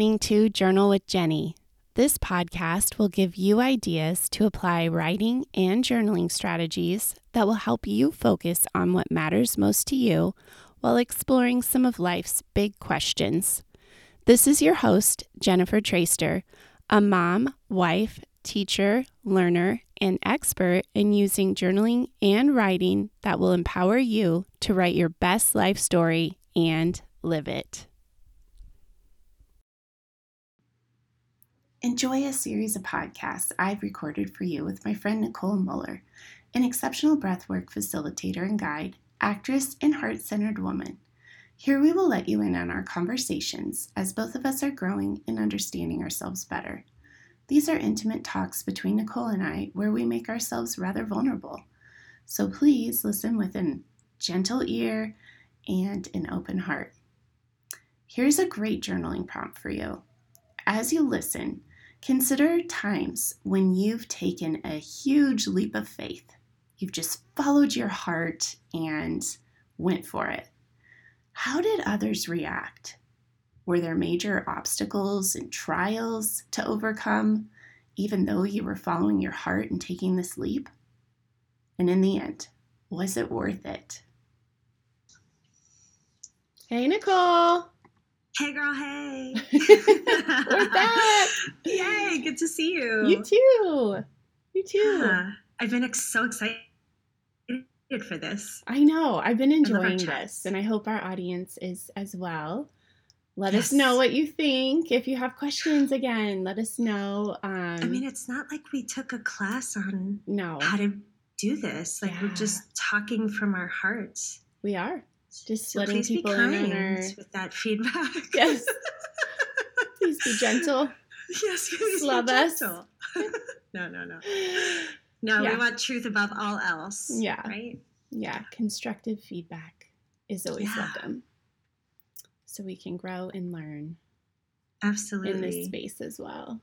Listening to Journal with Jenny. This podcast will give you ideas to apply writing and journaling strategies that will help you focus on what matters most to you while exploring some of life's big questions. This is your host, Jennifer Traster, a mom, wife, teacher, learner, and expert in using journaling and writing that will empower you to write your best life story and live it. Enjoy a series of podcasts I've recorded for you with my friend Nicole Muller, an exceptional breathwork facilitator and guide, actress, and heart centered woman. Here we will let you in on our conversations as both of us are growing and understanding ourselves better. These are intimate talks between Nicole and I where we make ourselves rather vulnerable. So please listen with a gentle ear and an open heart. Here's a great journaling prompt for you. As you listen, consider times when you've taken a huge leap of faith. You've just followed your heart and went for it. How did others react? Were there major obstacles and trials to overcome, even though you were following your heart and taking this leap? And in the end, was it worth it? Hey, Nicole. Hey, girl. Hey. We're back. Yay. Good to see you. You too. You too. Yeah. I've been ex- so excited for this. I know. I've been enjoying this, and I hope our audience is as well. Let yes. us know what you think. If you have questions again, let us know. Um, I mean, it's not like we took a class on no how to do this. Like yeah. we're just talking from our hearts. We are just so letting people in on our with that feedback. Yes. please be gentle. Yes, please love us. no, no, no. No, yeah. we want truth above all else. Yeah. Right. Yeah. Constructive feedback is always yeah. welcome so we can grow and learn absolutely in this space as well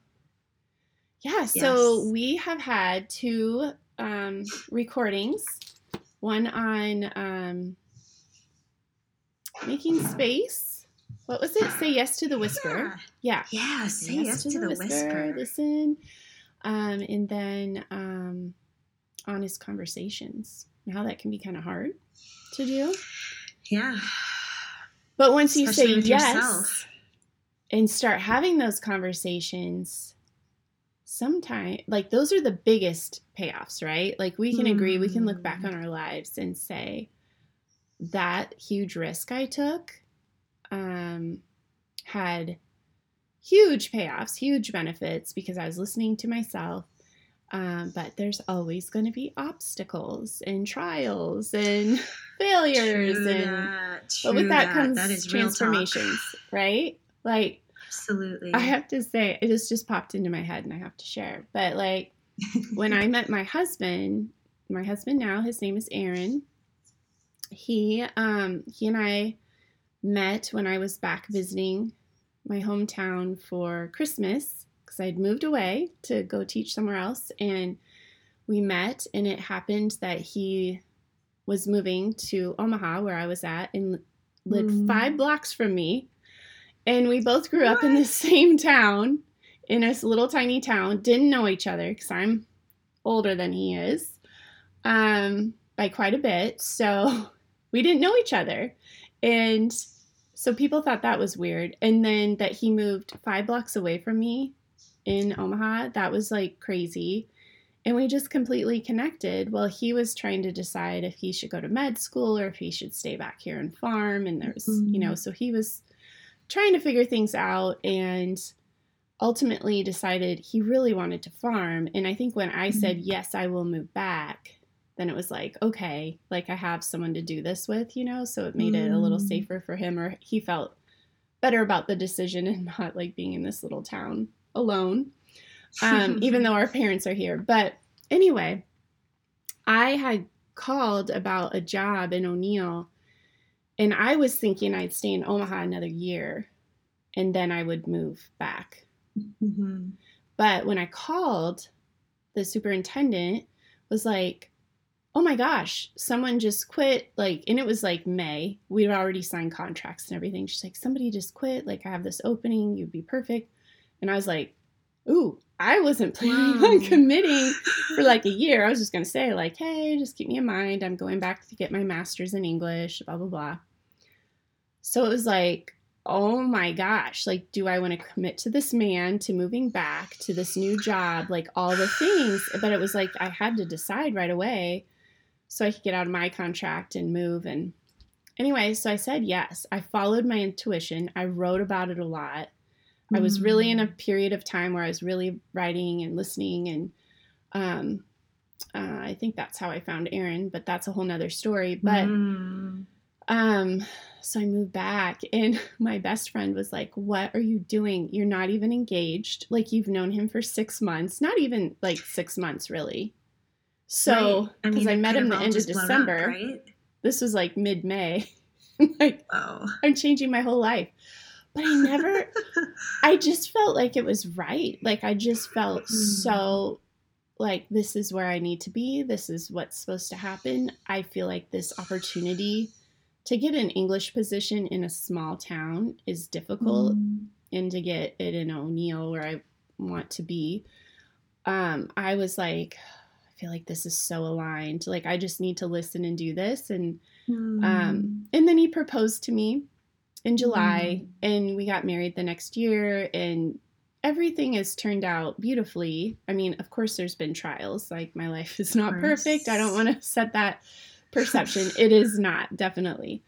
yeah so yes. we have had two um, recordings one on um, making space what was it say yes to the whisper yeah yeah, yeah say yes, yes to, to, the, whisper. whisper, listen um, and then um, honest conversations now that can be kind of hard to do yeah but once you say yes yourself. and start having those conversations, sometimes like those are the biggest payoffs, right? Like we can mm. agree, we can look back on mm. our lives and say that huge risk I took um, had huge payoffs, huge benefits because I was listening to myself um, but there's always going to be obstacles and trials and failures true and that, but with that, that. comes that transformations, right? Like absolutely. I have to say it just just popped into my head and I have to share. But like when I met my husband, my husband now, his name is Aaron. He um he and I met when I was back visiting my hometown for Christmas because I'd moved away to go teach somewhere else. And we met, and it happened that he was moving to Omaha, where I was at, and lived mm. five blocks from me. And we both grew what? up in the same town, in a little tiny town. Didn't know each other because I'm older than he is um, by quite a bit. So we didn't know each other. And so people thought that was weird. And then that he moved five blocks away from me in Omaha. That was like crazy. And we just completely connected. Well, he was trying to decide if he should go to med school or if he should stay back here and farm. And there's, mm-hmm. you know, so he was trying to figure things out and ultimately decided he really wanted to farm. And I think when I mm-hmm. said, yes, I will move back, then it was like, okay, like I have someone to do this with, you know? So it made mm-hmm. it a little mm. safer for him, or he felt better about the decision and not like being in this little town alone, um, even though our parents are here. But anyway, I had called about a job in O'Neill, and I was thinking I'd stay in Omaha another year and then I would move back. Mm-hmm. But when I called, the superintendent was like, oh my gosh, someone just quit. Like, and it was like May. We'd already signed contracts and everything. She's like, somebody just quit. Like, I have this opening. You'd be perfect. And I was like, ooh, I wasn't planning Wow. on committing for like a year. I was just going to say, like, hey, just keep me in mind. I'm going back to get my master's in English, blah, blah, blah. So it was like, oh my gosh, like, do I want to commit to this man, to moving back, to this new job, like all the things? But it was like I had to decide right away so I could get out of my contract and move. And anyway, so I said yes. I followed my intuition. I wrote about it a lot. I was really in a period of time where I was really writing and listening, and um, uh, I think that's how I found Aaron. But that's a whole nother story. But Mm. um, so I moved back, and my best friend was like, "What are you doing? You're not even engaged. Like you've known him for six months, not even like six months, really." So Right. because I, met him the end of blown up, December, right? this was like mid May. like Oh. I'm changing my whole life, but I never. I just felt like it was right. Like I just felt Hmm. so like this is where I need to be. This is what's supposed to happen. I feel like this opportunity to get an English position in a small town is difficult Mm. and to get it in O'Neill where I want to be. Um I was like I feel like this is so aligned. Like I just need to listen and do this and Mm. um, and then he proposed to me in July, Mm. and we got married the next year, and everything has turned out beautifully. I mean, of course, there's been trials. Like, my life is not perfect. I don't want to set that perception. it is not, definitely.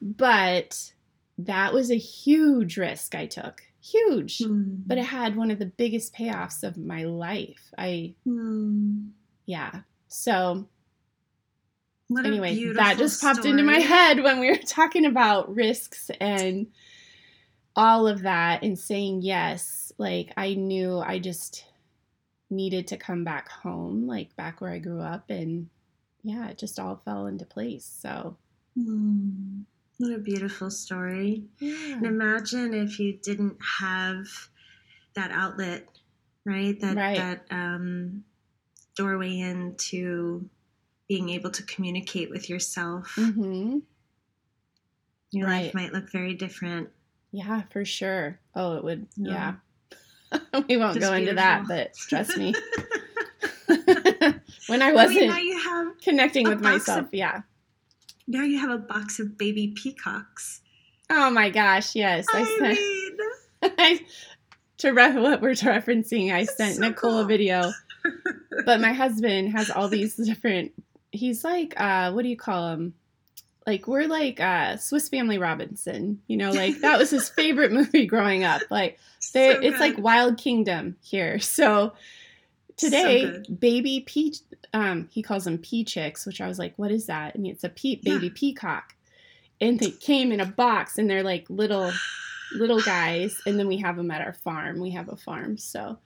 But that was a huge risk I took. Huge. Mm. But it had one of the biggest payoffs of my life. I, Mm. Yeah. So What anyway, that just popped into my head when we were talking about risks and all of that and saying yes. Like, I knew I just needed to come back home, like back where I grew up. And yeah, it just all fell into place. So, Mm. What a beautiful story. yeah. And imagine if you didn't have that outlet, right? That Right. that um, doorway into being able to communicate with yourself. hmm Your life might look very different. Yeah, for sure. Oh, it would. Yeah. Yeah. we won't Just go into that, but trust me. when I Oh, wasn't now you have connecting with myself, of- yeah. now you have a box of baby peacocks. Oh my gosh, yes. I, I sent mean, I, to re- what we're referencing, I sent so Nicole a video. But my husband has all these different. He's like, uh, what do you call him? Like we're like uh, Swiss Family Robinson. You know, like that was his favorite movie growing up. Like they, so it's like. Wild Kingdom here. So today, good. baby pea, um, he calls them pea chicks, which I was like, what is that? And it's a pea, Yeah. baby peacock, and they came in a box, and they're like little little guys and then we have them at our farm we have a farm so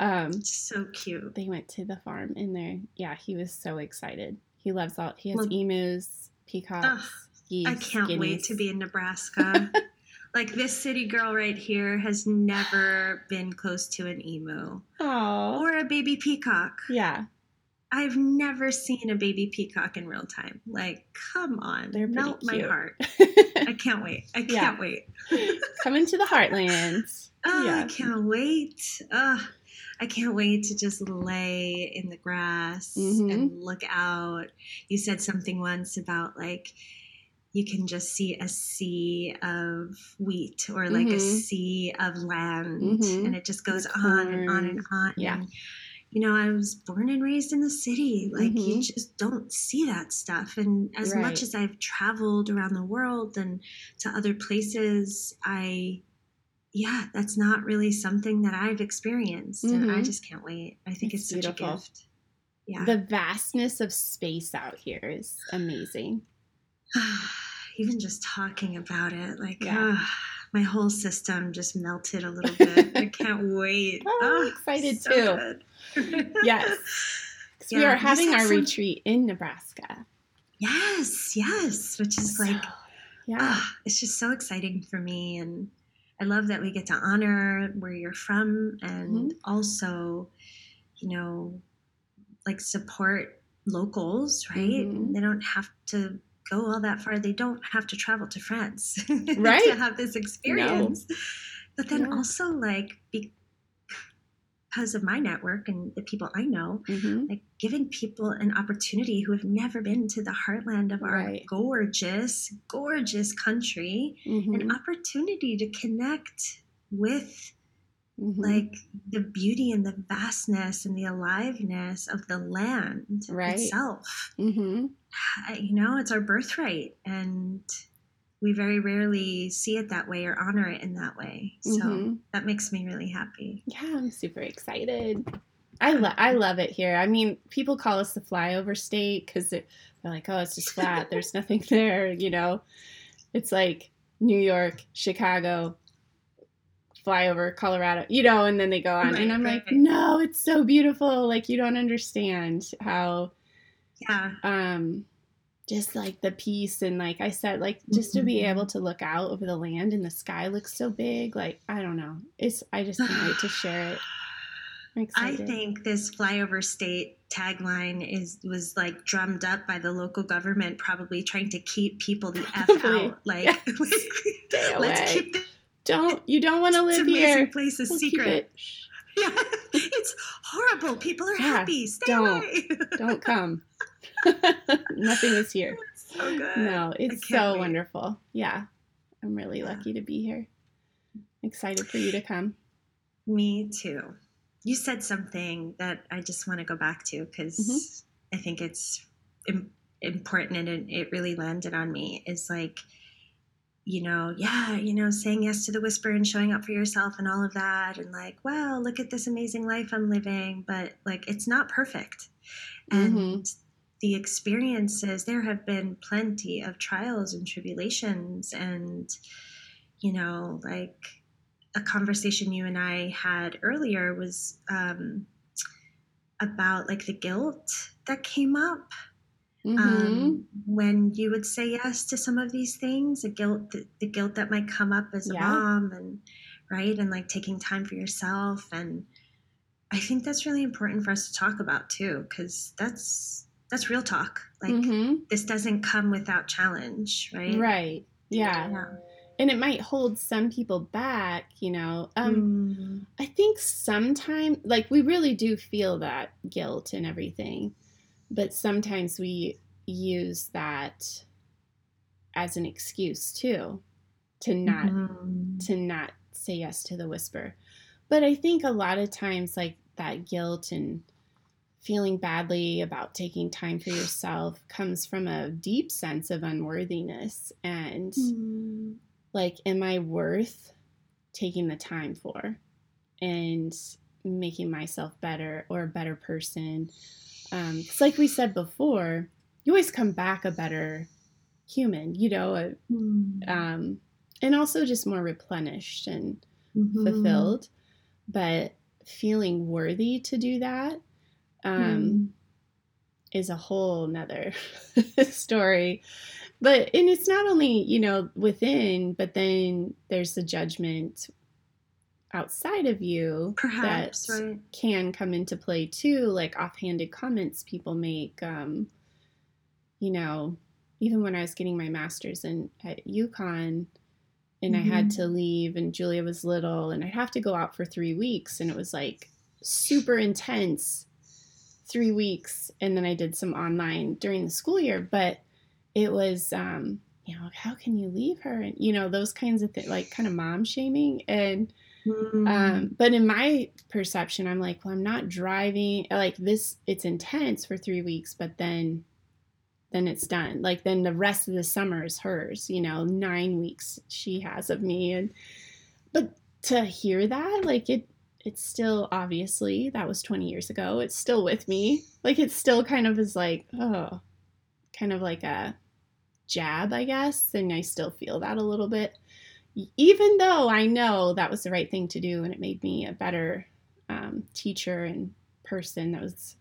um so cute. they went to the farm and there yeah he was so excited he loves all he has Well- emus peacocks Ugh, geese I can't wait to be in Nebraska. like this city girl right here has never been close to an emu or a baby peacock. yeah I've never seen a baby peacock in real time. Like, come on, They're melt my heart. I can't wait. I can't wait. come into the heartlands Oh, Yeah. I can't wait. Oh, I can't wait to just lay in the grass Mhm. and look out. You said something once about like you can just see a sea of wheat or like a Mhm. sea of land, Mhm. and it just goes on and on and on. Yeah. And, you know, I was born and raised in the city. Like, you Mhm. just don't see that stuff. And as Right. much as I've traveled around the world and to other places, I yeah, that's not really something that I've experienced. And I Mhm. just can't wait. I think It's it's, such beautiful. a gift. Yeah. the vastness of space out here is amazing Even just talking about it, like, Yeah. ah, my whole system just melted a little bit. I can't wait. Oh, I'm Ah, excited so too. yes. 'Cause we are having our some- retreat in nebraska Yes, yes, which is like, So, yeah ah, it's just so exciting for me. And I love that we get to honor where you're from and Mm-hmm. also, you know, like support locals, right? Mhm. They don't have to go all that far. They don't have to travel to France Right. to have this experience. But then No. also, like, because of my network and the people I know, hmm like giving people an opportunity who have never been to the heartland of our Right. gorgeous, gorgeous country, hmm an opportunity to connect with hmm like the beauty and the vastness and the aliveness of the land Right. itself. hmm You know, it's our birthright, and we very rarely see it that way or honor it in that way. So Mhm. that makes me really happy. Yeah, I'm super excited. I lo- I love it here. I mean, people call us the flyover state because they're like, oh, it's just flat. There's nothing there. You know, it's like New York, Chicago, flyover, Colorado. You know, and then they go on, Right, and I'm right, like, no, it's so beautiful. Like you don't understand how Yeah. um just like the peace and like I said, like just to be Mhm. able to look out over the land and the sky looks so big. Like I don't know, it's I just can't wait to share it. I think this flyover state tagline is was like drummed up by the local government, probably trying to keep people the f out. Like, Yes. Let's keep this don't you don't want to live here. place a We'll secret. it. Yeah, it's horrible. People are Yeah, happy. Stay don't. away. Don't come. Nothing is here. so good. No, it's so wait. wonderful. Yeah. I'm really Yeah. lucky to be here. Excited for you to come. Me too. You said something that I just want to go back to because Mm-hmm. I think it's Im- important and it, really landed on me. Is like, you know, yeah, you know, saying yes to the whisper and showing up for yourself and all of that. And like, wow, look at this amazing life I'm living. But like, it's not perfect. And Mhm. The experiences, there have been plenty of trials and tribulations and, you know, like a conversation you and I had earlier was um, about like the guilt that came up Mhm. um, when you would say yes to some of these things. The guilt, the, the guilt that might come up as a Yeah. mom, and right, and like taking time for yourself. And I think that's really important for us to talk about too, because that's that's real talk. Like Mhm. this doesn't come without challenge, right? Right. Yeah. Yeah. And it might hold some people back, you know. Um Mm, I think sometimes like we really do feel that guilt and everything, but sometimes we use that as an excuse too to not mhm. to not say yes to the whisper. But I think a lot of times, like that guilt and feeling badly about taking time for yourself comes from a deep sense of unworthiness. And Mm, like, am I worth taking the time for and making myself better or a better person? Um, it's like we said before, you always come back a better human, you know, a, mm, um, and also just more replenished and mhm. fulfilled but feeling worthy to do that um, Mm. is a whole nother story but and it's not only you know within but then there's the judgment outside of you Perhaps, that right? can come into play too like offhanded comments people make um you know even when i was getting my master's in at UConn and i had Mhm. to leave and julia was little and i'd have to go out for three weeks and it was like super intense three weeks and then i did some online during the school year but it was um you know how can you leave her and you know those kinds of things like kind of mom shaming and Mm, um, but in my perception, I'm like, well, I'm not driving like this. It's intense for three weeks, but then, then it's done. Like then the rest of the summer is hers. You know, nine weeks she has of me, and but to hear that, like it, it's still obviously that was 20 years ago. It's still with me. Like it still kind of is like, oh, kind of like a jab, I guess, and I still feel that a little bit even though I know that was the right thing to do and it made me a better um, teacher and person, that was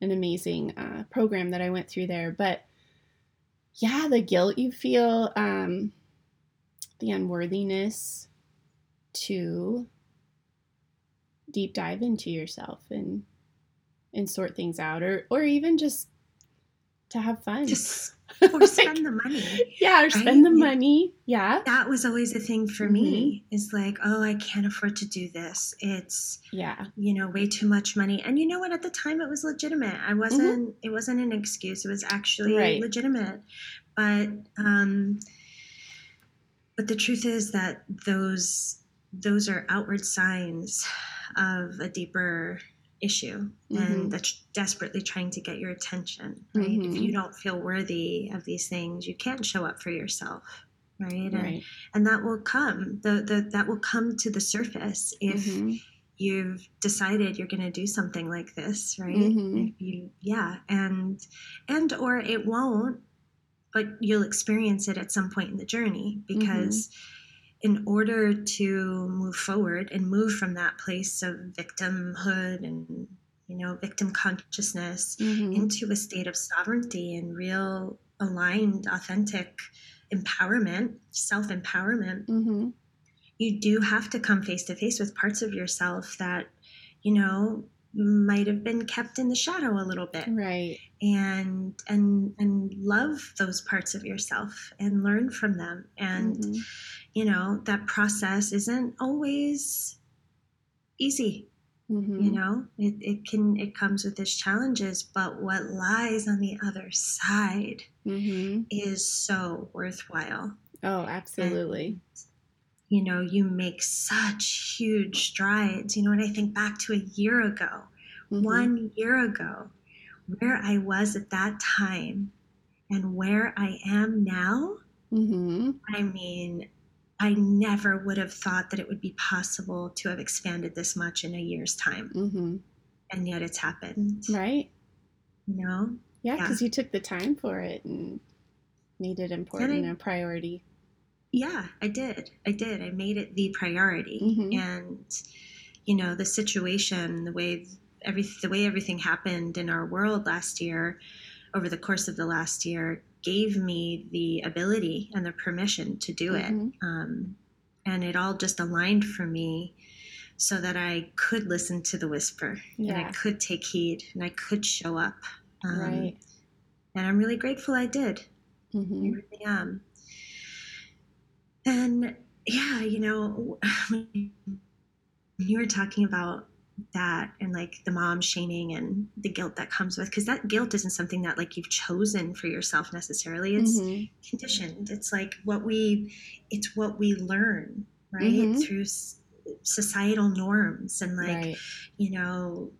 an amazing uh, program that I went through there. But yeah, the guilt you feel, um, the unworthiness to deep dive into yourself and and sort things out, or or even just to have fun. Just or spend the money. Yeah, or spend the money. Yeah. That was always a thing for mm-hmm. me is like, oh, I can't afford to do this. It's yeah, you know, way too much money. And you know what? At the time it was legitimate. I mm-hmm. wasn't mm-hmm. it wasn't an excuse. It was actually right. legitimate. But um but the truth is that those those are outward signs of a deeper issue mm-hmm. and that's desperately trying to get your attention right mm-hmm. if you don't feel worthy of these things you can't show up for yourself right, right. And, and that will come the, the that will come to the surface if mm-hmm. you've decided you're going to do something like this right mm-hmm. you yeah and and or it won't but you'll experience it at some point in the journey because mm-hmm in order to move forward and move from that place of victimhood and you know victim consciousness mm-hmm. into a state of sovereignty and real aligned authentic empowerment self-empowerment mm-hmm. you do have to come face to face with parts of yourself that you know might have been kept in the shadow a little bit right and and and love those parts of yourself and learn from them and mm-hmm. You know that process isn't always easy mm-hmm. you know it, it can it comes with its challenges but what lies on the other side mm-hmm. is so worthwhile oh absolutely and, you know, you make such huge strides. You know, when I think back to a year ago, mm-hmm. one year ago, where I was at that time and where I am now, mm-hmm. I mean, I never would have thought that it would be possible to have expanded this much in a year's time. Mm-hmm. And yet it's happened. Right. You know? Yeah, because yeah. you took the time for it and made it important and, I, and a priority. Yeah, I did. I did. I made it the priority. Mm-hmm. And, you know, the situation, the way every the way everything happened in our world last year, over the course of the last year, gave me the ability and the permission to do mm-hmm. it. Um, and it all just aligned for me so that I could listen to the whisper yeah. and I could take heed and I could show up. Um, right. And I'm really grateful I did. Mm-hmm. I really am. And yeah, you know, you were talking about that and like the mom shaming and the guilt that comes with because that guilt isn't something that like you've chosen for yourself necessarily it's mm-hmm. conditioned it's like what we it's what we learn right mm-hmm. through societal norms and like right. you know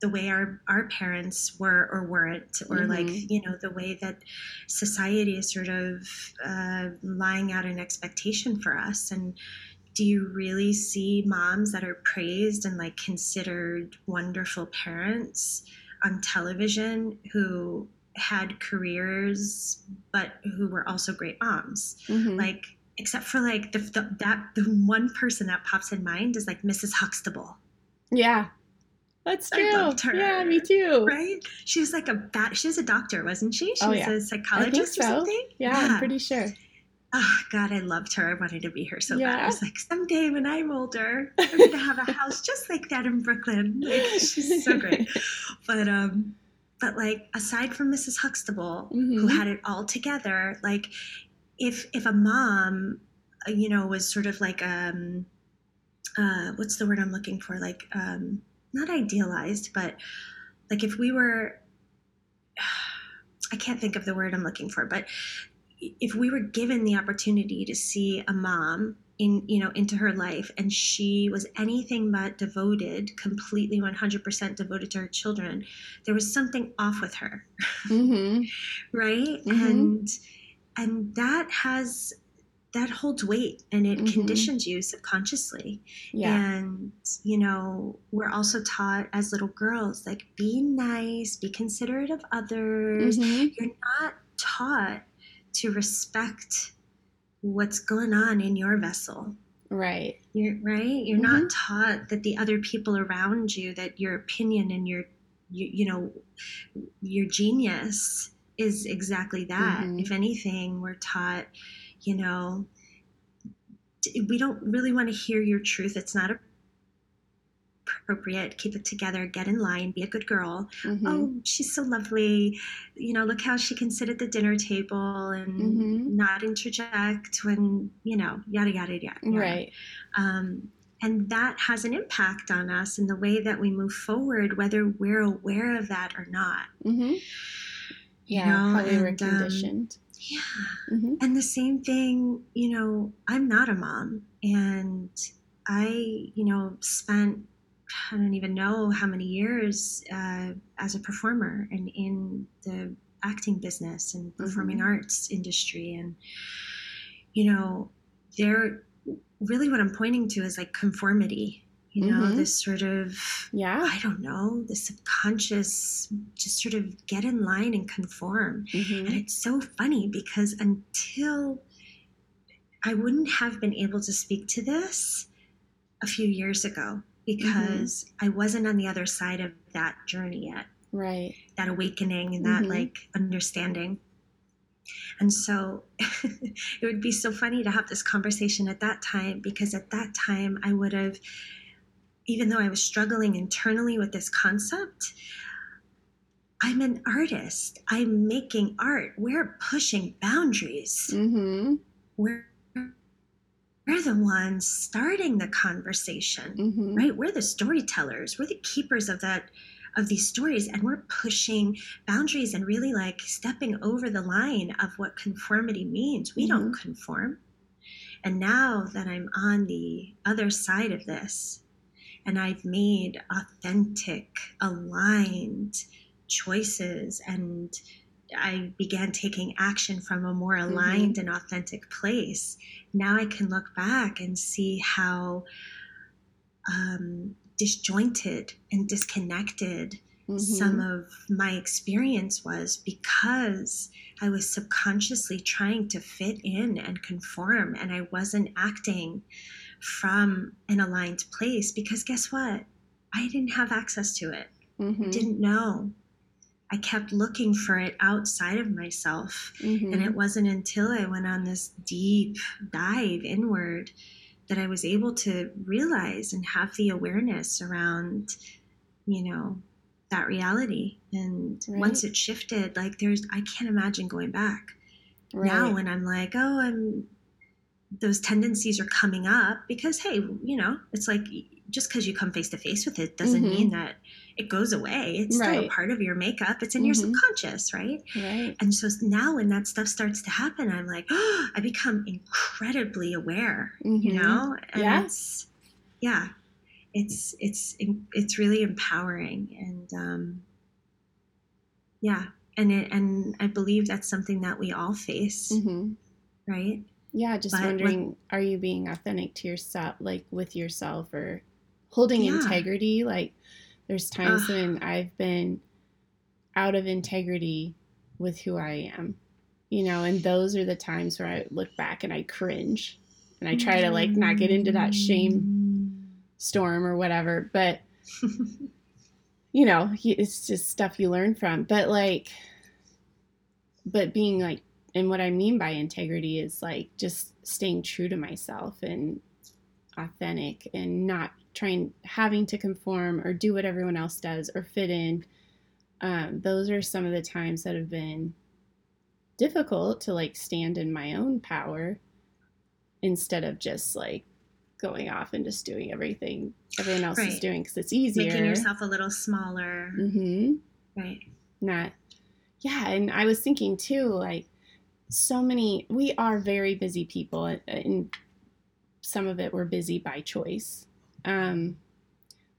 the way our our parents were or weren't or mm-hmm. like you know the way that society is sort of uh, lying out an expectation for us and do you really see moms that are praised and like considered wonderful parents on television who had careers but who were also great moms mm-hmm. like except for like the, the, that the one person that pops in mind is like mrs huxtable yeah that's true. I loved her. Yeah, me too. Right? She was like a bat. She was a doctor, wasn't she? She oh, was yeah. a psychologist so. or something. Yeah, yeah, I'm pretty sure. Oh God, I loved her. I wanted to be her so yeah. bad. I was like, someday when I'm older, I'm gonna have a house just like that in Brooklyn. Like she's so great. But um, but like aside from Mrs. Huxtable, mm-hmm. who had it all together, like if if a mom, uh, you know, was sort of like um, uh, what's the word I'm looking for? Like um not idealized, but like if we were, I can't think of the word I'm looking for, but if we were given the opportunity to see a mom in you know into her life and she was anything but devoted completely 100% devoted to her children there was something off with her mm-hmm. right mm-hmm. and and that has that holds weight and it mm-hmm. conditions you subconsciously. Yeah. And, you know, we're also taught as little girls, like, be nice, be considerate of others. Mm-hmm. You're not taught to respect what's going on in your vessel. Right. You're right. You're mm-hmm. not taught that the other people around you, that your opinion and your, you, you know, your genius is exactly that. Mm-hmm. If anything, we're taught you know, we don't really want to hear your truth. It's not a appropriate, keep it together, get in line, be a good girl. Mhm. Oh, she's so lovely. You know, look how she can sit at the dinner table and Mhm. not interject when, you know, yada, yada, yada. yada. Right. Um, and that has an impact on us in the way that we move forward, whether we're aware of that or not. hmm You Yeah. know, how we were and, um, conditioned. Yeah. hmm And the same thing, you know, I'm not a mom. And I, you know, spent, I don't even know how many years uh, as a performer and in the acting business and performing Mhm. arts industry. And, you know, there, really what I'm pointing to is like conformity. You know, Mhm. this sort of Yeah. I don't know, the subconscious, just sort of get in line and conform. And hmm it's so funny because until I wouldn't have been able to speak to this a few years ago because I wasn't on the other side of that journey yet, Right. that awakening and that Mhm. like understanding. And so it would be so funny to have this conversation at that time because at that time I would have, even though I was struggling internally with this concept, I'm an artist. I'm making art. We're pushing boundaries. hmm We're, we're the ones starting the conversation, hmm right? We're the storytellers. We're the keepers of that of these stories and we're pushing boundaries and really like stepping over the line of what conformity means. We don't conform. And now that I'm on the other side of this and I've made authentic, aligned choices and I began taking action from a more aligned and authentic place. Now I can look back and see how um, disjointed and disconnected hmm some of my experience was because I was subconsciously trying to fit in and conform, and I wasn't acting from an aligned place because guess what? I didn't have access to it, hmm didn't know. I kept looking for it outside of myself. hmm And it wasn't until I went on this deep dive inward that I was able to realize and have the awareness around, you know, that reality. And Right. once it shifted, like there's, I can't imagine going back. right. Now, when I'm like, oh, I'm, those tendencies are coming up because, hey, you know, it's like just because you come face to face with it doesn't Mhm. mean that it goes away. It's still a part of your makeup, it's in your Mhm. subconscious, right? right. And so now when that stuff starts to happen, I'm like, oh, I become incredibly aware, you Mhm. know? And Yeah. it's yeah. It's it's it's really empowering and um yeah. And it, and I believe that's something that we all face, hmm right? Yeah, just But wondering, are you being authentic to yourself, like with yourself, or holding Yeah. integrity? Like, there's times when I've been out of integrity with who I am, you know, and those are the times where I look back and I cringe, and I try to like not get into that shame storm or whatever. But you know, it's just stuff you learn from. But like, but being like, and what I mean by integrity is like just staying true to myself and authentic and not trying, having to conform or do what everyone else does or fit in. Um, those are some of the times that have been difficult to like stand in my own power instead of just like going off and just doing everything everyone else is doing because it's easier. Making yourself a little smaller, hmm right? not yeah and i was thinking too like so many we are very busy people and some of it we're busy by choice um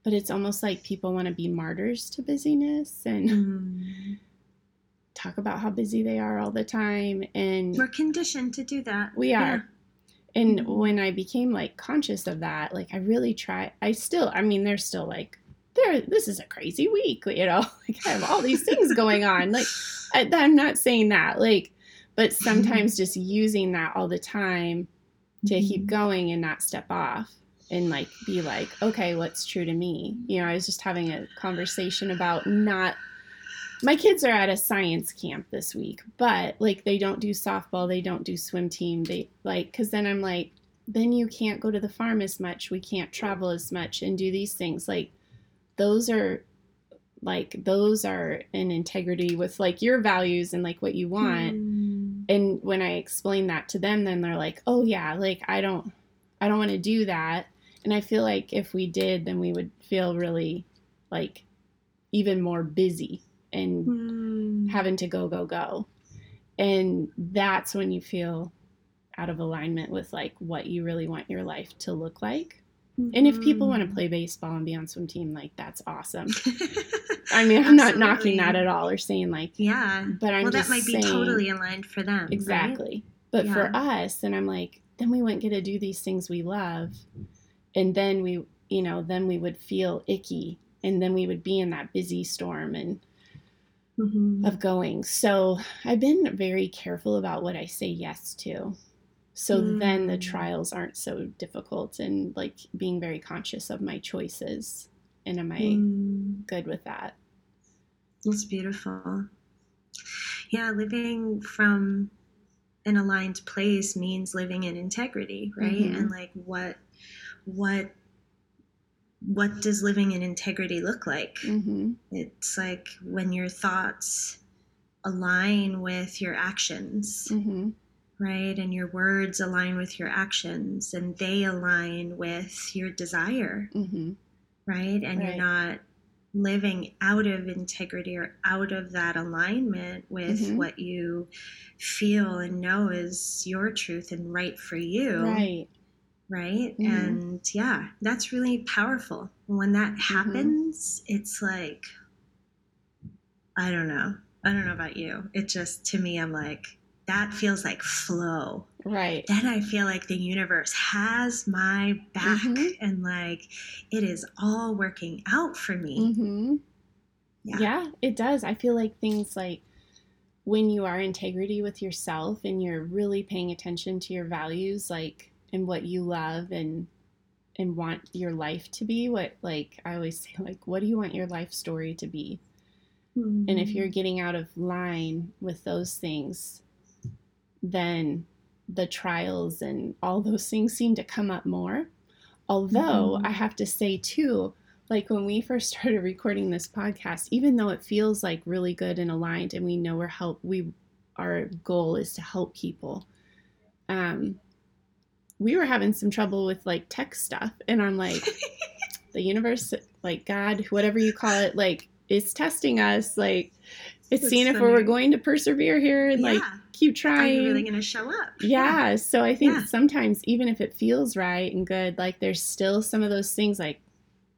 but it's almost like people want to be martyrs to busyness and Mm. talk about how busy they are all the time and We're conditioned to do that. we are and Mhm. when i became like conscious of that like i really try i still i mean there's still like there this is a crazy week you know like i have all these things going on like I, i'm not saying that like but sometimes just using that all the time to keep Mhm. going and not step off and like be like okay what's true to me? You know i was just having a conversation about not my kids are at a science camp this week but like they don't do softball they don't do swim team they like because then i'm like then you can't go to the farm as much we can't travel as much and do these things. Like those are like those are in integrity with like your values and like what you want. Mm. and when i explain that to them then they're like oh yeah like i don't i don't want to do that and i feel like if we did then we would feel really like even more busy and Mm. having to go go go and that's when you feel out of alignment with like what you really want your life to look like and if people want to Mhm. play baseball and be on swim team like that's awesome i mean i'm not knocking that at all or saying like Yeah. but i'm well, just that might be totally aligned for them. right? exactly but for us then i'm like then we wouldn't get to do these things we love and then we you know then we would feel icky and then we would be in that busy storm and Mhm. of going. So I've been very careful about what I say yes to. So then the Mm. trials aren't so difficult and like being very conscious of my choices. And am I Mm. good with that? It's beautiful. Yeah, living from an aligned place means living in integrity, right? Mhm. And like what what what does living in integrity look like? Mm-hmm. It's like when your thoughts align with your actions, Mm-hmm. right? And your words align with your actions and they align with your desire, Mm-hmm. right? And Right. you're not living out of integrity or out of that alignment with Mhm. what you feel and know is your truth and right for you Right. Right Mhm. and yeah that's really powerful when that Mm-hmm. happens it's like i don't know i don't know about you it just to me i'm like that feels like flow Right. then I feel like the universe has my back Mhm. and like it is all working out for me. Mm-hmm. Yeah. Yeah, it does. I feel like things like when you are integrity with yourself and you're really paying attention to your values, like and what you love and and want your life to be, what like I always say, like, what do you want your life story to be? And if Mm-hmm. you're getting out of line with those things, then the trials and all those things seem to come up more. Although Mhm. I have to say, too, like when we first started recording this podcast, even though it feels like really good and aligned and we know we're help, we, our goal is to help people. Um, we were having some trouble with like tech stuff. And I'm like, the universe, like God, whatever you call it, like it's testing us. Like it's That's seeing if we're going to persevere here and like yeah. keep Are trying. you really going to show up? yeah. So I think Yeah. sometimes even if it feels right and good, like there's still some of those things like,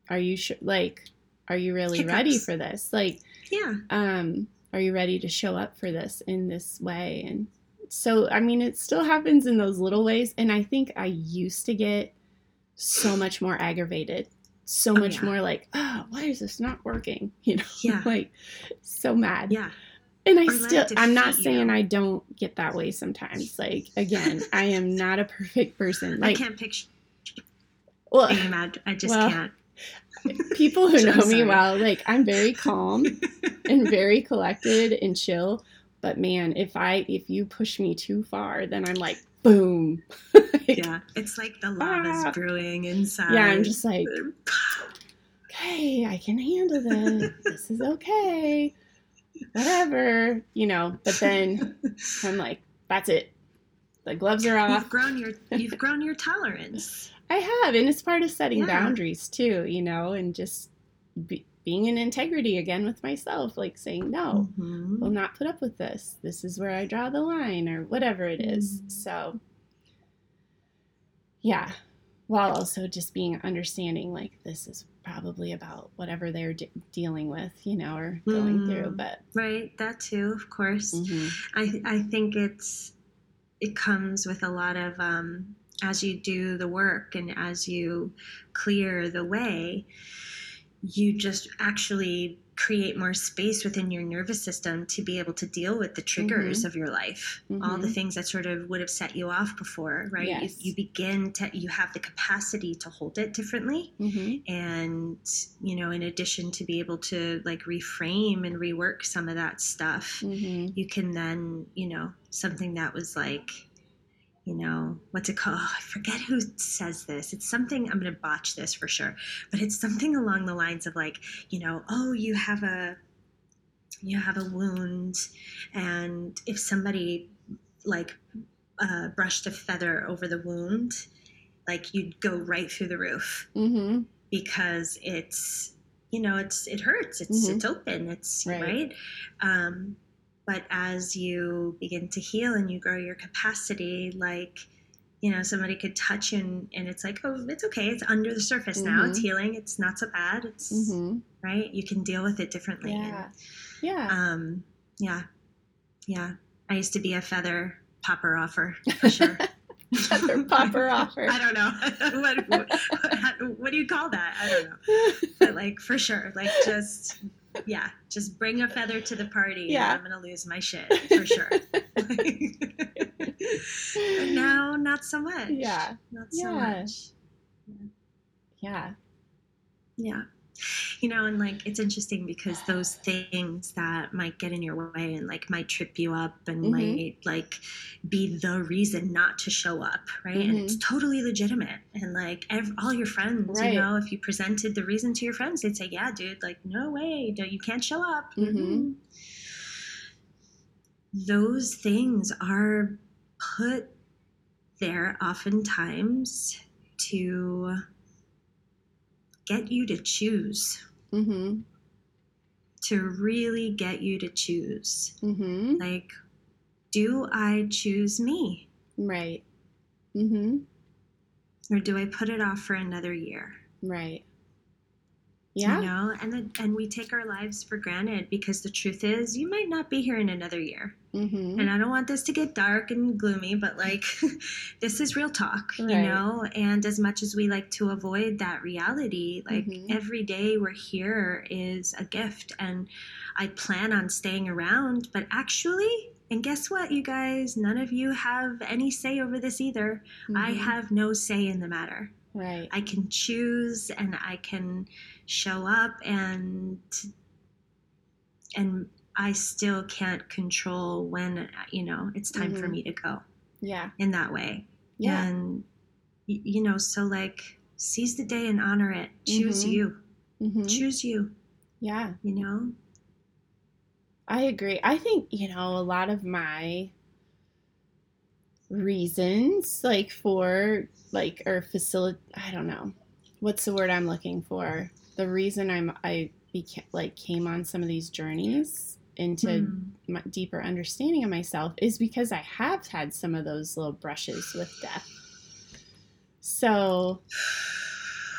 are you sure? Like, are you really ready for this? Like, Yeah. um, are you ready to show up for this in this way? And so, I mean, it still happens in those little ways. And I think I used to get so much more aggravated, so Oh, much yeah. more like, oh, why is this not working? You know, Yeah. like so mad. Yeah. And I Or still, I'm not saying you. I don't get that way sometimes. Like, again, I am not a perfect person. Like, I can't picture well, being mad. I just Well, can't. people who know me well, like, I'm very calm and very collected and chill. But man, if I if you push me too far, then I'm like boom. Like, yeah. It's like the lava's Ah. brewing inside. yeah, I'm just like, okay, I can handle this. this is okay. Whatever, you know. But then I'm like, that's it. The gloves are off. You've grown your you've grown your tolerance. I have, and it's part of setting Yeah. boundaries too, you know, and just be, being in integrity again with myself, like saying no. Mhm. will not put up with this. This is where I draw the line, or whatever it is. Mm. So, yeah, while also just being understanding, like this is probably about whatever they're de- dealing with, you know, or going through. Mm. But Right, that too, of course. mhm, I I think it's it comes with a lot of um, as you do the work and as you clear the way, you just actually create more space within your nervous system to be able to deal with the triggers of your life. All the Mhm. things that sort of would have set you off before right? Yes. you, you begin to you have the capacity to hold it differently. Mhm, and you know in addition to be able to like reframe and rework some of that stuff mhm, you can then you know something that was like you know, what's it called? Oh, I forget who says this. It's something, I'm going to botch this for sure, but it's something along the lines of like, you know, oh, you have a, you have a wound. And if somebody like uh, brushed a feather over the wound, like you'd go right through the roof Mm-hmm. because it's, you know, it's, it hurts. It's, Mhm. it's open. It's Right. right. Um, but as you begin to heal and you grow your capacity, like, you know, somebody could touch you and, and it's like, oh, it's okay. It's under the surface now. It's Mhm. healing. It's not so bad. It's Mm-hmm. right. You can deal with it differently. Yeah. Yeah. Um, yeah. Yeah. I used to be a feather popper offer for sure. Feather popper offer. I don't know. what, what, what do you call that? I don't know. But like for sure, like just yeah, just bring a feather to the party Yeah. and I'm gonna lose my shit for sure. but now, not so much. Yeah. not so Yeah. much. Yeah. Yeah. You know, and like it's interesting because those things that might get in your way and like might trip you up and Mhm. might like be the reason not to show up, right? And it's totally legitimate. And like ev- all your friends, Right. you know, if you presented the reason to your friends, they'd say, "Yeah, dude, like no way, you can't show up." Mhm. Those things are put there oftentimes to get you to choose Mm-hmm. to really get you to choose. Mm-hmm. Like, do I choose me Right. Mm-hmm. or do I put it off for another year? Right. Yeah. You know, and then and we take our lives for granted because the truth is you might not be here in another year. Mm-hmm. And I don't want this to get dark and gloomy, but like this is real talk, you know? And as much as we like to avoid that reality, like Mhm. every day we're here is a gift. And I plan on staying around, but actually, and guess what, you guys? None of you have any say over this either. I Mhm. have no say in the matter. Right. I can choose and I can show up and and I still can't control when you know it's time for Mhm. me to go Yeah. in that way. Yeah. And you know, so like seize the day and honor it. Choose Mhm. you. Mm-hmm. Choose you, Yeah. you know? I agree. I think, you know, a lot of my reasons, like for, like, or facilitate, I don't know, what's the word I'm looking for? The reason I'm, I became, like, came on some of these journeys into Mm. my deeper understanding of myself is because I have had some of those little brushes with death. So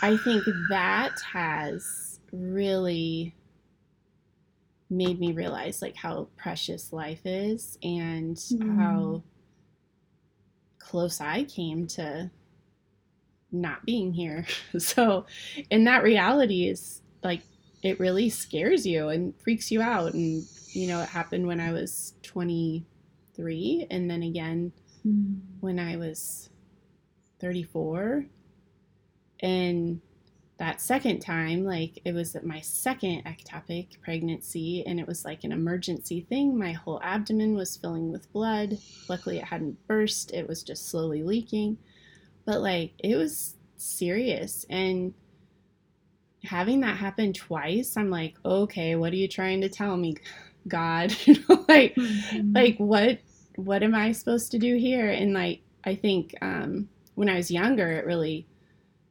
I think that has really made me realize like how precious life is and Mm. how close I came to not being here. so and that reality is like it really scares you and freaks you out and you know it happened when I was 23 and then again Mm. when I was 34. And that second time, like it was my second ectopic pregnancy, and it was like an emergency thing. My whole abdomen was filling with blood. Luckily, it hadn't burst, it was just slowly leaking. But like it was serious. And having that happen twice, I'm like, okay, what are you trying to tell me, God? You know, like, Mhm. like what what am i supposed to do here and like i think um when i was younger it really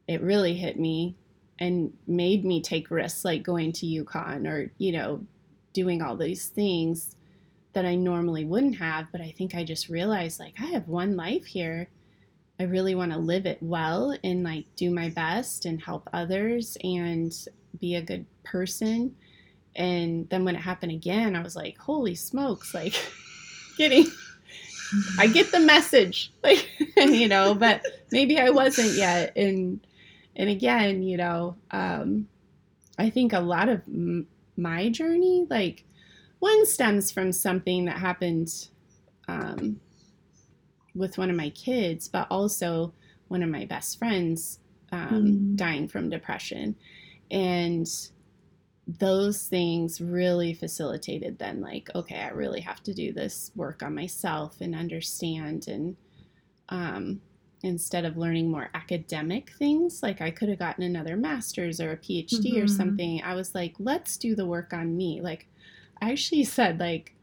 it really hit me and made me take risks like going to yukon or you know doing all these things that i normally wouldn't have but i think i just realized like i have one life here i really want to live it well and like do my best and help others and be a good person and then when it happened again i was like holy smokes like getting I get the message, like and you know, but maybe I wasn't yet. And and again, you know, um, I think a lot of m- my journey, like one stems from something that happened um, with one of my kids, but also one of my best friends um, Mm. dying from depression, and those things really facilitated then like okay i really have to do this work on myself and understand and um, instead of learning more academic things, like I could have gotten another master's or a PhD or Mhm. something. I was like, let's do the work on me. Like, I actually said, like,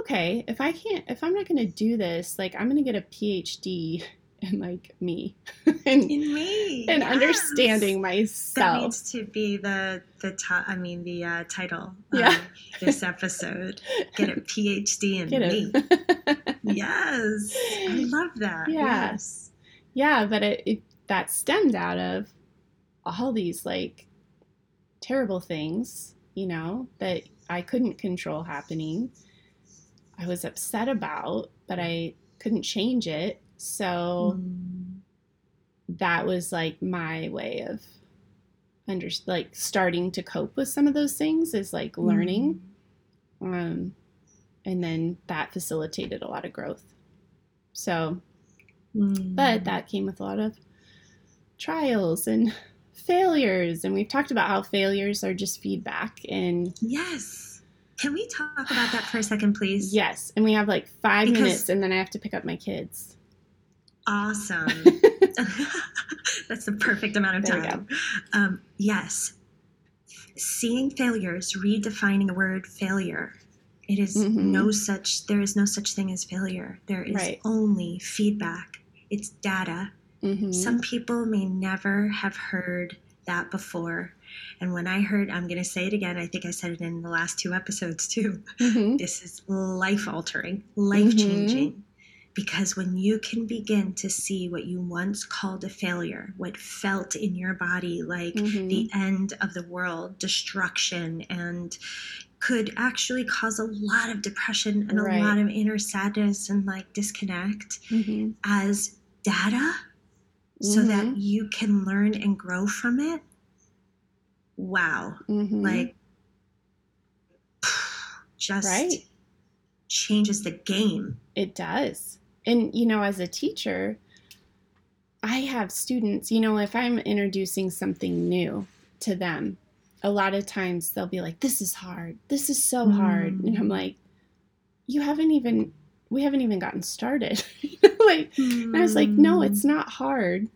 okay, if I can't, if I'm not going to do this, like, I'm going to get a PhD in like me and, In me. and yes. understanding myself. That needs to be the the ti- I mean the uh, title Yeah. of this episode. Get a PhD in Get me. Yes, I love that. Yeah. Yes. yeah, but it, it that stemmed out of all these like terrible things, you know, that I couldn't control happening. I was upset about, but I couldn't change it. So Mm. that was like my way of under like starting to cope with some of those things is like learning um and then that facilitated a lot of growth so Mm. but that came with a lot of trials and failures and we've talked about how failures are just feedback and Yes. Can we talk about that for a second, please? yes and we have like five Because- minutes and then i have to pick up my kids Awesome. That's the perfect amount of time. Um, yes. Seeing failures, redefining the word failure. It is Mhm. no such, there is no such thing as failure. There is Right. only feedback. It's data. Mhm. Some people may never have heard that before. And when I heard, I'm going to say it again, I think I said it in the last two episodes too. Mhm. This is life altering, life changing. Because when you can begin to see what you once called a failure, what felt in your body like Mhm. the end of the world, destruction, and could actually cause a lot of depression and Right. a lot of inner sadness and like disconnect Mhm. as data so that you can learn and grow from it. Wow. Mhm. Like, just Right. changes the game. It does. And, you know, as a teacher, I have students, you know, if I'm introducing something new to them, a lot of times they'll be like, this is hard. This is so hard. And I'm Mm. like, you haven't even, we haven't even gotten started. Like, and I was like, no, Mm. it's not hard.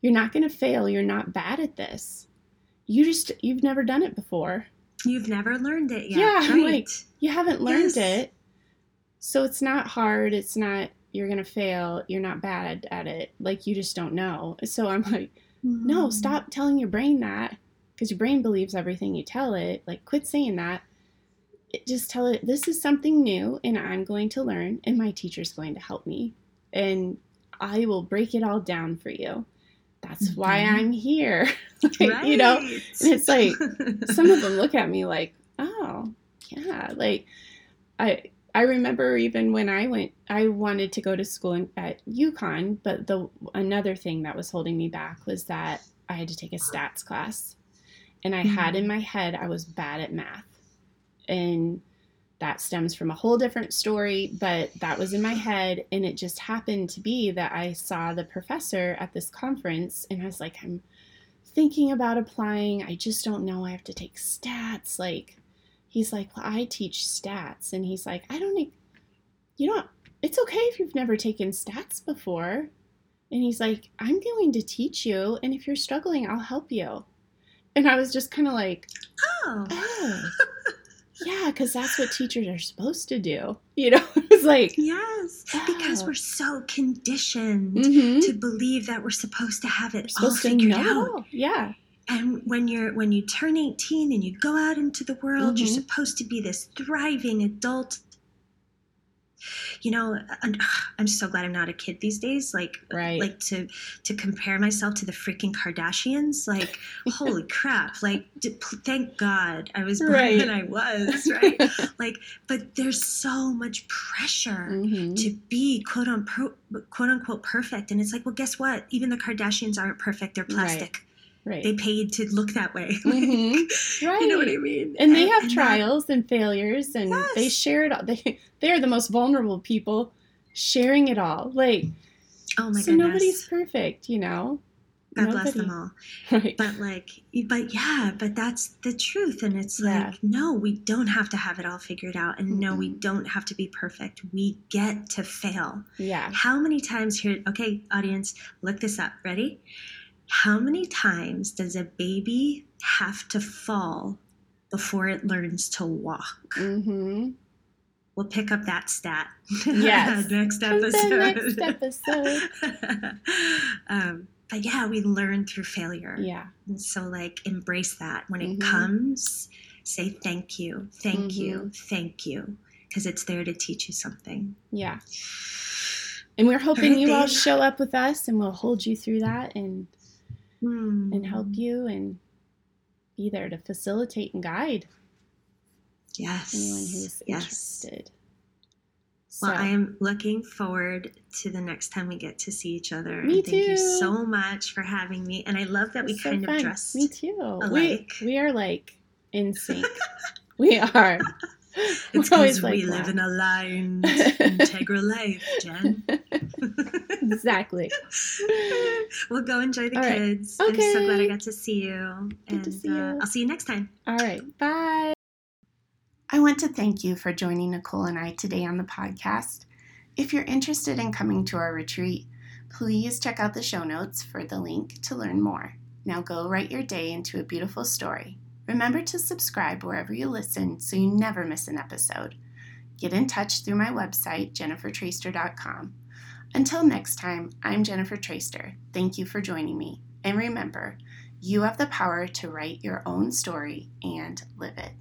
You're not going to fail. You're not bad at this. You just, you've never done it before. You've never learned it yet. Yeah, right. like- You haven't learned Yes. it. So it's not hard. It's not, you're going to fail. You're not bad at it. Like, you just don't know. So I'm like, no, Mm. stop telling your brain that because your brain believes everything you tell it. Like, quit saying that. It, just tell it, this is something new and I'm going to learn, and my teacher's going to help me. And I will break it all down for you. That's why Mhm. I'm here. Like, You know? And it's like, some of them look at me like, oh, yeah. Like, I I remember even when I went, I wanted to go to school in, at UConn, but the another thing that was holding me back was that I had to take a stats class, and I had in my head I was bad at math, and that stems from a whole different story, but that was in my head, and it just happened to be that I saw the professor at this conference, and I was like, I'm thinking about applying. I just don't know. I have to take stats. Like, he's like, Well, I teach stats. And he's like, I don't, you know, it's okay if you've never taken stats before. And he's like, I'm going to teach you. And if you're struggling, I'll help you. And I was just kind of like, oh. Oh, yeah, because that's what teachers are supposed to do. You know, it's like, Yes, because Oh. we're so conditioned mhm. to believe that we're supposed to have it all figured out. Yeah. And when you're when you turn 18 and you go out into the world, you're Mhm. supposed to be this thriving adult. You know, I'm so glad I'm not a kid these days. Like, Right. like to to compare myself to the freaking Kardashians. Like, holy crap! Like, d- thank God I was born Right. when I was right. like, but there's so much pressure Mhm. to be quote unquote quote unquote perfect, and it's like, well, guess what? Even the Kardashians aren't perfect. They're plastic Right. They paid to look that way. Mhm. right. You know what I mean? and they have that- trials and failures and they share it all they they are the most vulnerable people sharing it all like oh my so goodness. nobody's perfect you know God Nobody. bless them all. Right. But like, but yeah, but that's the truth. And it's yeah. like, no, we don't have to have it all figured out. And mm-hmm. no, we don't have to be perfect. We get to fail. Yeah. How many times here, okay, audience, look this up. Ready? How many times does a baby have to fall before it learns to walk? Mm-hmm. We'll pick up that stat. Yes. next episode. Next episode. um, but yeah, we learn through failure. Yeah. And so, like, embrace that. When it mm-hmm. comes, say thank you, thank mm-hmm. you, thank you, because it's there to teach you something. Yeah. And we're hoping right, you all show up with us and we'll hold you through that and mm. and help you and be there to facilitate and guide. Yes. Anyone who's yes. interested. So. Well, I am looking forward to the next time we get to see each other. Me and thank too. you so much for having me. And I love that we kind of dress. Me too. Alike. We, we are like in sync. we are. It's because like we that. live in a aligned, integral life, Jen. exactly. We'll go enjoy the All kids. Right. Okay. I'm so glad I got to see you. Good and see you. Uh, I'll see you next time. All right. Bye. I want to thank you for joining Nicole and I today on the podcast. If you're interested in coming to our retreat, please check out the show notes for the link to learn more. Now go write your day into a beautiful story. Remember to subscribe wherever you listen so you never miss an episode. Get in touch through my website, jennifertraister.com. Until next time, I'm Jennifer Traister. Thank you for joining me. And remember, you have the power to write your own story and live it.